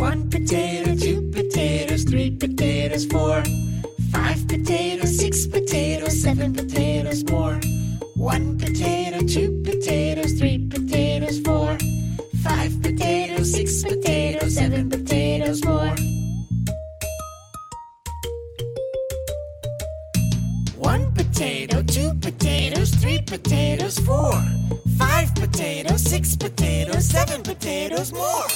One potato, two potatoes, three potatoes, four. Five potatoes, six potatoes, seven potatoes more. One potato, two potatoes, three potatoes, four. Five potatoes, six potatoes, seven potatoes more. One potato, two potatoes, three potatoes, four. Five potatoes, six potatoes, seven potatoes more.